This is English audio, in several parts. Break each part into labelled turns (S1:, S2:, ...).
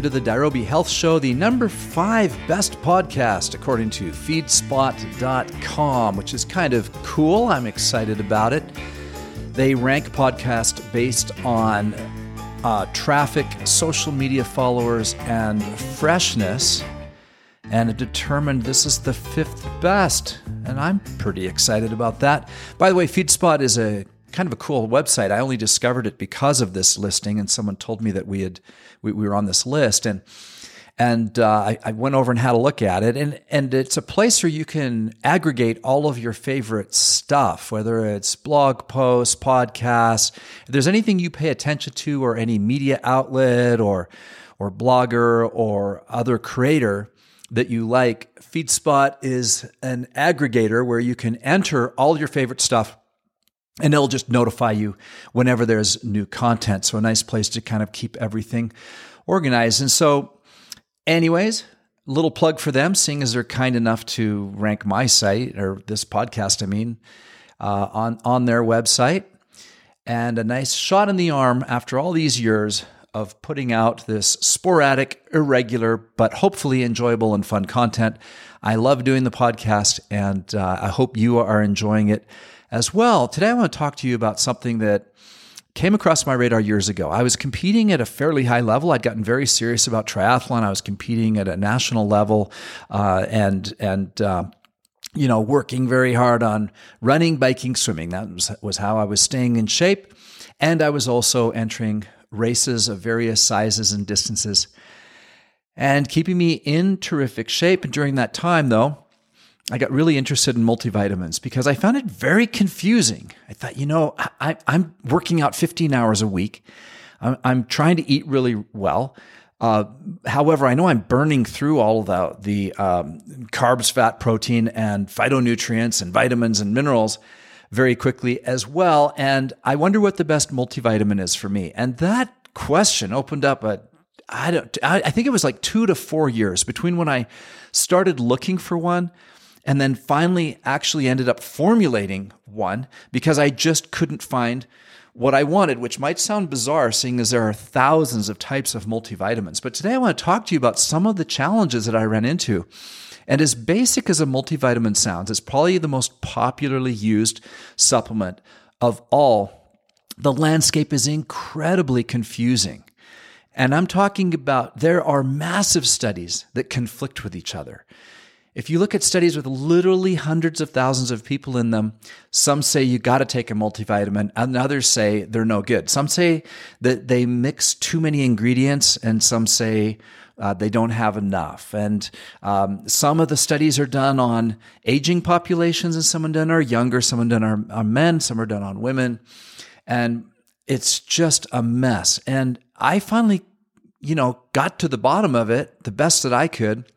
S1: welcome to the Dirobi Health Show, the number five best podcast according to feedspot.com, which is kind of cool. I'm excited about it. They rank podcasts based on uh, traffic, social media followers, and freshness. And determined this is the fifth best. And I'm pretty excited about that. By the way, FeedSpot is a kind of a cool website. I only discovered it because of this listing, and someone told me that we had we, we were on this list, and and uh, I, I, went over and had a look at it, and and it's a place where you can aggregate all of your favorite stuff, whether it's blog posts, podcasts. If there's anything you pay attention to, or any media outlet, or or blogger, or other creator that you like, FeedSpot is an aggregator where you can enter all your favorite stuff and it'll just notify you whenever there's new content. So a nice place to kind of keep everything organized. And so, anyways, little plug for them, seeing as they're kind enough to rank my site or this podcast, I mean, uh, on on their website, and a nice shot in the arm after all these years of putting out this sporadic, irregular, but hopefully enjoyable and fun content. I love doing the podcast, and uh, I hope you are enjoying it as well. Today, I want to talk to you about something that came across my radar years ago. I was competing at a fairly high level. I'd gotten very serious about triathlon. I was competing at a national level, uh, and and uh, you know working very hard on running, biking, swimming. That was was how I was staying in shape, and I was also entering races of various sizes and distances, and keeping me in terrific shape. And during that time, though. I got really interested in multivitamins because I found it very confusing. I thought, you know, I, am working out 15 hours a week. I'm, I'm trying to eat really well. Uh, however, I know I'm burning through all of the, the um, carbs, fat, protein, and phytonutrients and vitamins and minerals very quickly as well. And I wonder what the best multivitamin is for me. And that question opened up a I don't I think it was like 2 to 4 years between when I started looking for one and then finally actually ended up formulating one because I just couldn't find what I wanted, which might sound bizarre seeing as there are thousands of types of multivitamins. But today I want to talk to you about some of the challenges that I ran into. And as basic as a multivitamin sounds, it's probably the most popularly used supplement of all. The landscape is incredibly confusing. And I'm talking about there are massive studies that conflict with each other. If you look at studies with literally hundreds of thousands of people in them, some say you got to take a multivitamin, and others say they're no good. Some say that they mix too many ingredients, and some say uh, they don't have enough. And um, some of the studies are done on aging populations, and some are done are younger, some are done are, on men, some are done on women. And it's just a mess. And I finally, you know, got to the bottom of it the best that I could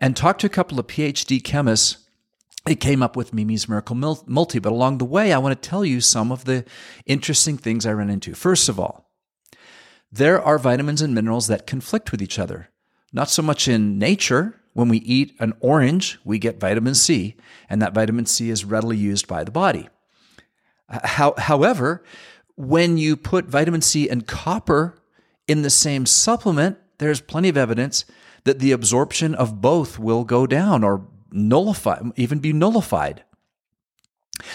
S1: and talked to a couple of PhD chemists. It came up with Mimi's Miracle Multi, but along the way, I want to tell you some of the interesting things I ran into. First of all, there are vitamins and minerals that conflict with each other. Not so much in nature. When we eat an orange, we get vitamin C, and that vitamin C is readily used by the body. How, however, when you put vitamin C and copper in the same supplement, there's plenty of evidence that the absorption of both will go down or nullify, even be nullified.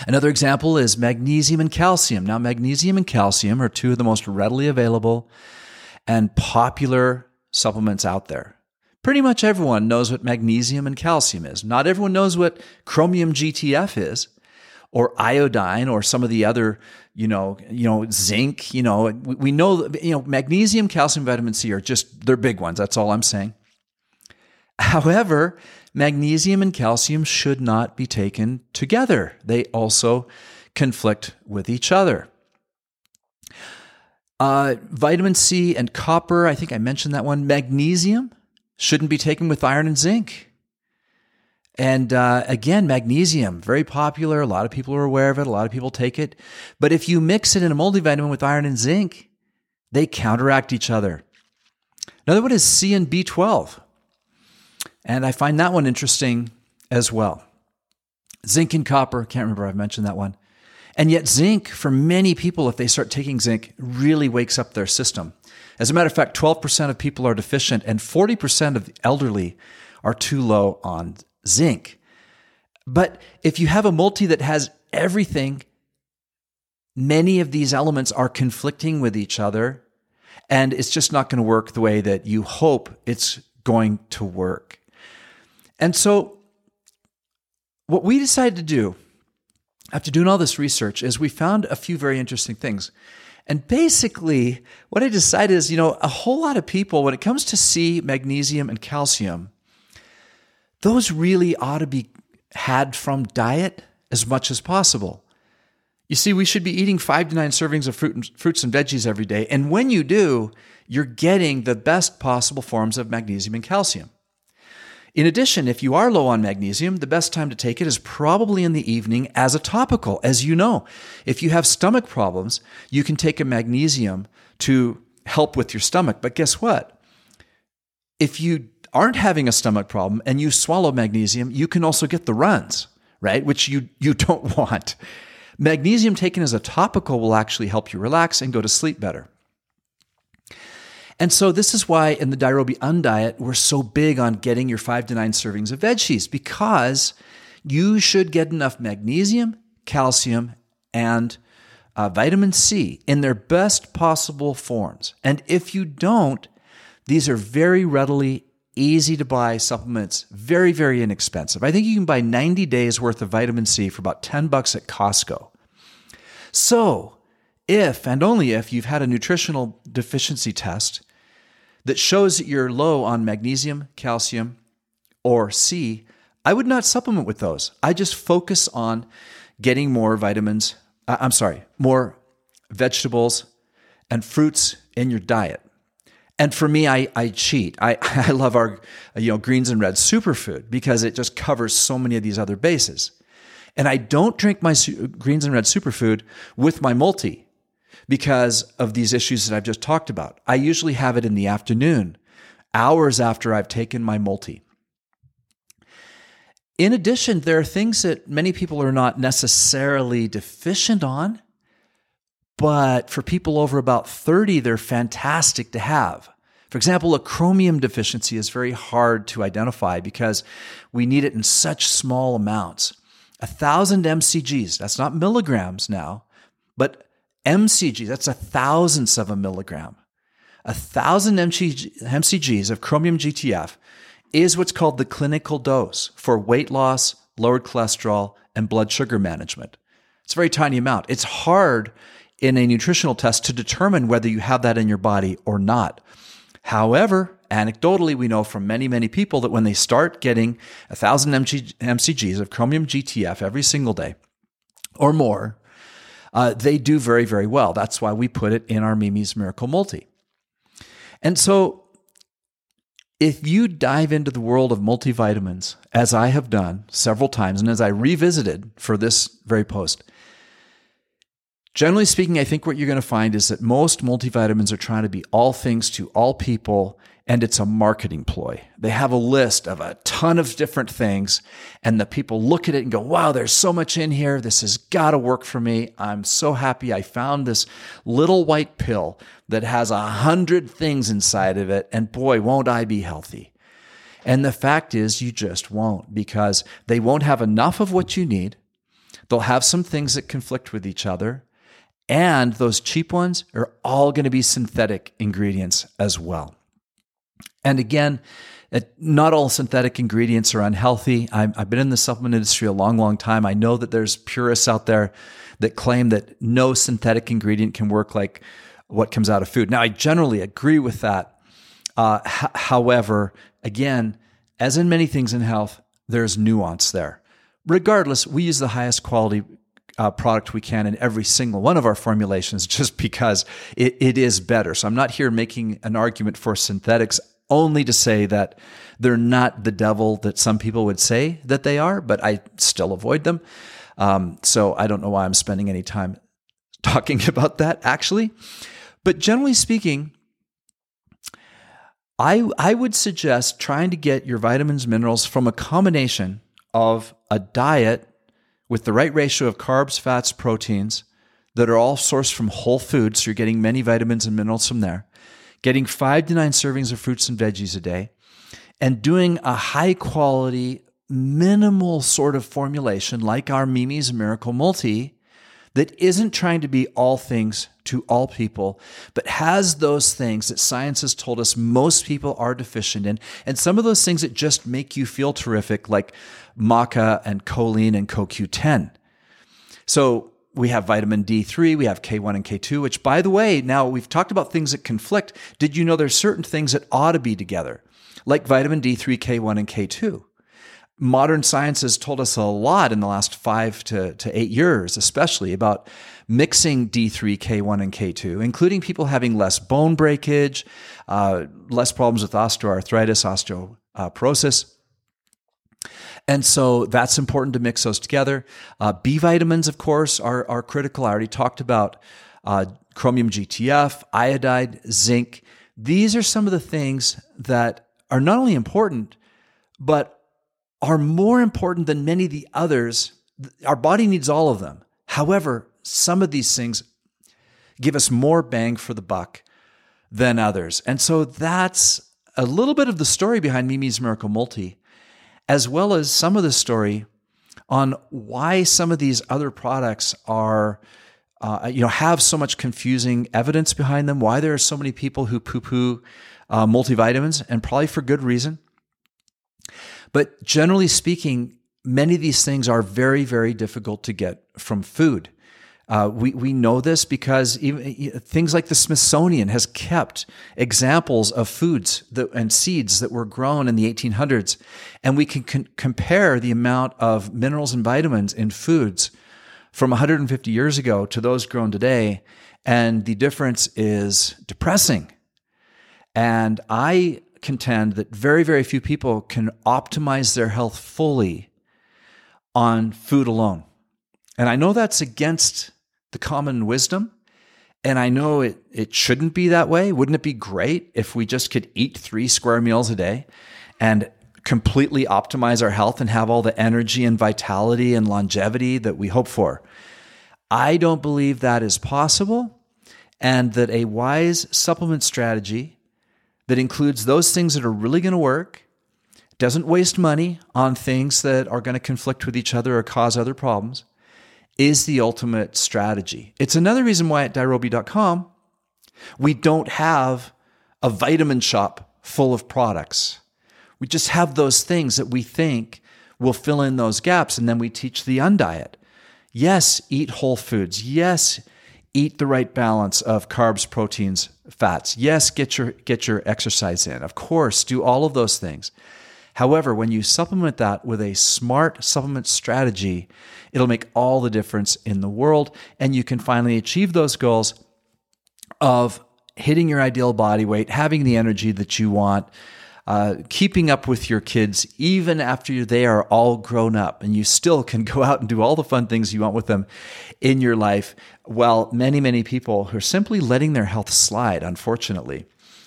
S1: Another example is magnesium and calcium. Now, magnesium and calcium are two of the most readily available and popular supplements out there. Pretty much everyone knows what magnesium and calcium is. Not everyone knows what chromium GTF is or iodine or some of the other, you know, you know, zinc, you know, we, we know, you know, magnesium, calcium, vitamin C are just, they're big ones. That's all I'm saying. However, magnesium and calcium should not be taken together. They also conflict with each other. Uh, vitamin C and copper, I think I mentioned that one. Magnesium shouldn't be taken with iron and zinc. And uh, again, magnesium, very popular. A lot of people are aware of it. A lot of people take it. But if you mix it in a multivitamin with iron and zinc, they counteract each other. Another one is C and B12. And I find that one interesting as well. Zinc and copper, can't remember, I've mentioned that one. And yet, zinc, for many people, if they start taking zinc, really wakes up their system. As a matter of fact, 12% of people are deficient, and 40% of the elderly are too low on zinc. But if you have a multi that has everything, many of these elements are conflicting with each other, and it's just not going to work the way that you hope it's going to work. And so, what we decided to do after doing all this research is we found a few very interesting things. And basically, what I decided is, you know, a whole lot of people, when it comes to C, magnesium, and calcium, those really ought to be had from diet as much as possible. You see, we should be eating five to nine servings of fruit and, fruits and veggies every day. And when you do, you're getting the best possible forms of magnesium and calcium. In addition, if you are low on magnesium, the best time to take it is probably in the evening as a topical. As you know, if you have stomach problems, you can take a magnesium to help with your stomach. But guess what? If you aren't having a stomach problem and you swallow magnesium, you can also get the runs, right? Which you, you don't want. Magnesium taken as a topical will actually help you relax and go to sleep better. And so this is why in the Dirobi Undiet, we're so big on getting your five to nine servings of veggies because you should get enough magnesium, calcium, and uh, vitamin C in their best possible forms. And if you don't, these are very readily easy to buy supplements, very, very inexpensive. I think you can buy 90 days worth of vitamin C for about 10 bucks at Costco. So, if and only if you've had a nutritional deficiency test that shows that you're low on magnesium, calcium, or C, I would not supplement with those. I just focus on getting more vitamins, uh, I'm sorry, more vegetables and fruits in your diet. And for me, I, I cheat. I, I love our you know greens and reds superfood because it just covers so many of these other bases. And I don't drink my su- greens and red superfood with my multi because of these issues that I've just talked about. I usually have it in the afternoon, hours after I've taken my multi. In addition, there are things that many people are not necessarily deficient on, but for people over about 30, they're fantastic to have. For example, a chromium deficiency is very hard to identify because we need it in such small amounts. A thousand mcgs, that's not milligrams now, but mcg, that's a thousandth of a milligram. A thousand mcgs of chromium GTF is what's called the clinical dose for weight loss, lowered cholesterol, and blood sugar management. It's a very tiny amount. It's hard in a nutritional test to determine whether you have that in your body or not. However, anecdotally, we know from many, many people that when they start getting 1,000 mcgs of chromium GTF every single day or more, uh, they do very, very well. That's why we put it in our Mimi's Miracle Multi. And so, if you dive into the world of multivitamins, as I have done several times, and as I revisited for this very post, generally speaking, I think what you're going to find is that most multivitamins are trying to be all things to all people and it's a marketing ploy. They have a list of a ton of different things, and the people look at it and go, Wow, there's so much in here. This has got to work for me. I'm so happy I found this little white pill that has a hundred things inside of it, and boy, won't I be healthy. And the fact is, you just won't because they won't have enough of what you need. They'll have some things that conflict with each other. And those cheap ones are all going to be synthetic ingredients as well. And again, it, not all synthetic ingredients are unhealthy. i have been in the supplement industry a long, long time. I know that there's purists out there that claim that no synthetic ingredient can work like what comes out of food. Now, I generally agree with that. Uh, h- however, again, as in many things in health, there's nuance there. Regardless, we use the highest quality uh, product we can in every single one of our formulations just because it, it is better. So I'm not here making an argument for synthetics only to say that they're not the devil that some people would say that they are, but I still avoid them. Um, so I don't know why I'm spending any time talking about that actually. But generally speaking, I, I would suggest trying to get your vitamins, minerals from a combination of a diet with the right ratio of carbs, fats, proteins that are all sourced from whole foods, so you're getting many vitamins and minerals from there, getting five to nine servings of fruits and veggies a day, and doing a high quality, minimal sort of formulation like our Mimi's Miracle Multi that isn't trying to be all things to all people, but has those things that science has told us most people are deficient in. And some of those things that just make you feel terrific, like maca and choline and CoQ10. So we have vitamin D3, we have K1 and K2, which by the way, now we've talked about things that conflict. Did you know there's certain things that ought to be together, like vitamin D3, K1, and K2? modern science has told us a lot in the last five to, to eight years, especially about mixing D3, K1, and K2, including people having less bone breakage, uh, less problems with osteoarthritis, osteoporosis. And so that's important to mix those together. Uh, B vitamins, of course, are, are critical. I already talked about uh, chromium GTF, iodide, zinc. These are some of the things that are not only important, but are more important than many of the others. Our body needs all of them. However, some of these things give us more bang for the buck than others. And so that's a little bit of the story behind Mimi's Miracle Multi, as well as some of the story on why some of these other products are. Uh, you know, have so much confusing evidence behind them. Why there are so many people who poo-poo uh, multivitamins, and probably for good reason. But generally speaking, many of these things are very, very difficult to get from food. Uh, we, we know this because even, things like the Smithsonian has kept examples of foods that, and seeds that were grown in the 1800s. And we can con- compare the amount of minerals and vitamins in foods from 150 years ago to those grown today. And the difference is depressing. And I contend that very, very few people can optimize their health fully on food alone. And I know that's against the common wisdom. And I know it, it shouldn't be that way. Wouldn't it be great if we just could eat three square meals a day and completely optimize our health and have all the energy and vitality and longevity that we hope for? I don't believe that is possible and that a wise supplement strategy that includes those things that are really going to work, doesn't waste money on things that are going to conflict with each other or cause other problems, is the ultimate strategy. It's another reason why at dirobi.com we don't have a vitamin shop full of products. We just have those things that we think will fill in those gaps, and then we teach the undiet. Yes, eat whole foods. Yes, eat the right balance of carbs, proteins, fats. Yes, get your get your exercise in. Of course, do all of those things. However, when you supplement that with a smart supplement strategy, it'll make all the difference in the world and you can finally achieve those goals of hitting your ideal body weight, having the energy that you want, uh, keeping up with your kids even after they are all grown up and you still can go out and do all the fun things you want with them in your life while many many people are simply letting their health slide unfortunately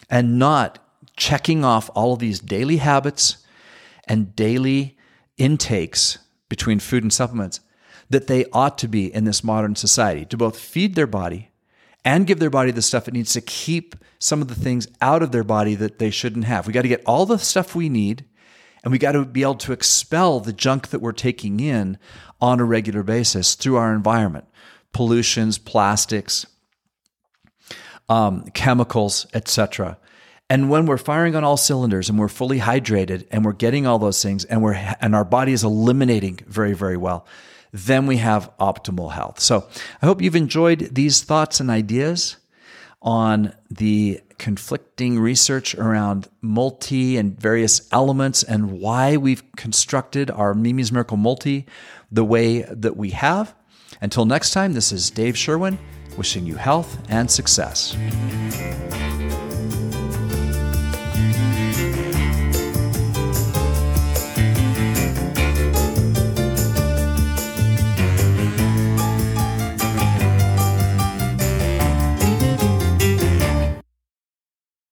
S1: and not checking off all of these daily habits and daily intakes between food and supplements that they ought to be in this modern society to both feed their body and give their body the stuff it needs to keep some of the things out of their body that they shouldn't have. We got to get all the stuff we need and we got to be able to expel the junk that we're taking in on a regular basis through our environment pollutions, plastics, um, chemicals, etc. And when we're firing on all cylinders and we're fully hydrated and we're getting all those things and we're and our body is eliminating very very well, then we have optimal health. So I hope you've enjoyed these thoughts and ideas on the conflicting research around multi and various elements and why we've constructed our Mimi's Miracle Multi the way that we have. Until next time, this is Dave Sherwin wishing you health and success.